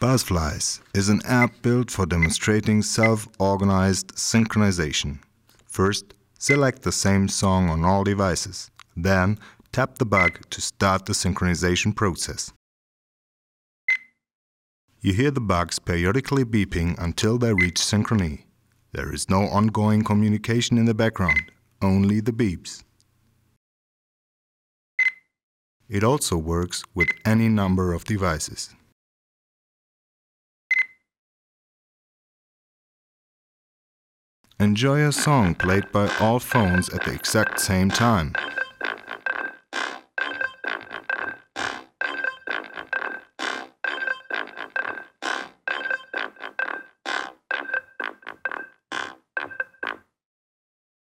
Buzzflies is an app built for demonstrating self-organized synchronization. First, select the same song on all devices. Then, tap the bug to start the synchronization process. You hear the bugs periodically beeping until they reach synchrony. There is no ongoing communication in the background, only the beeps. It also works with any number of devices. Enjoy a song played by all phones at the exact same time.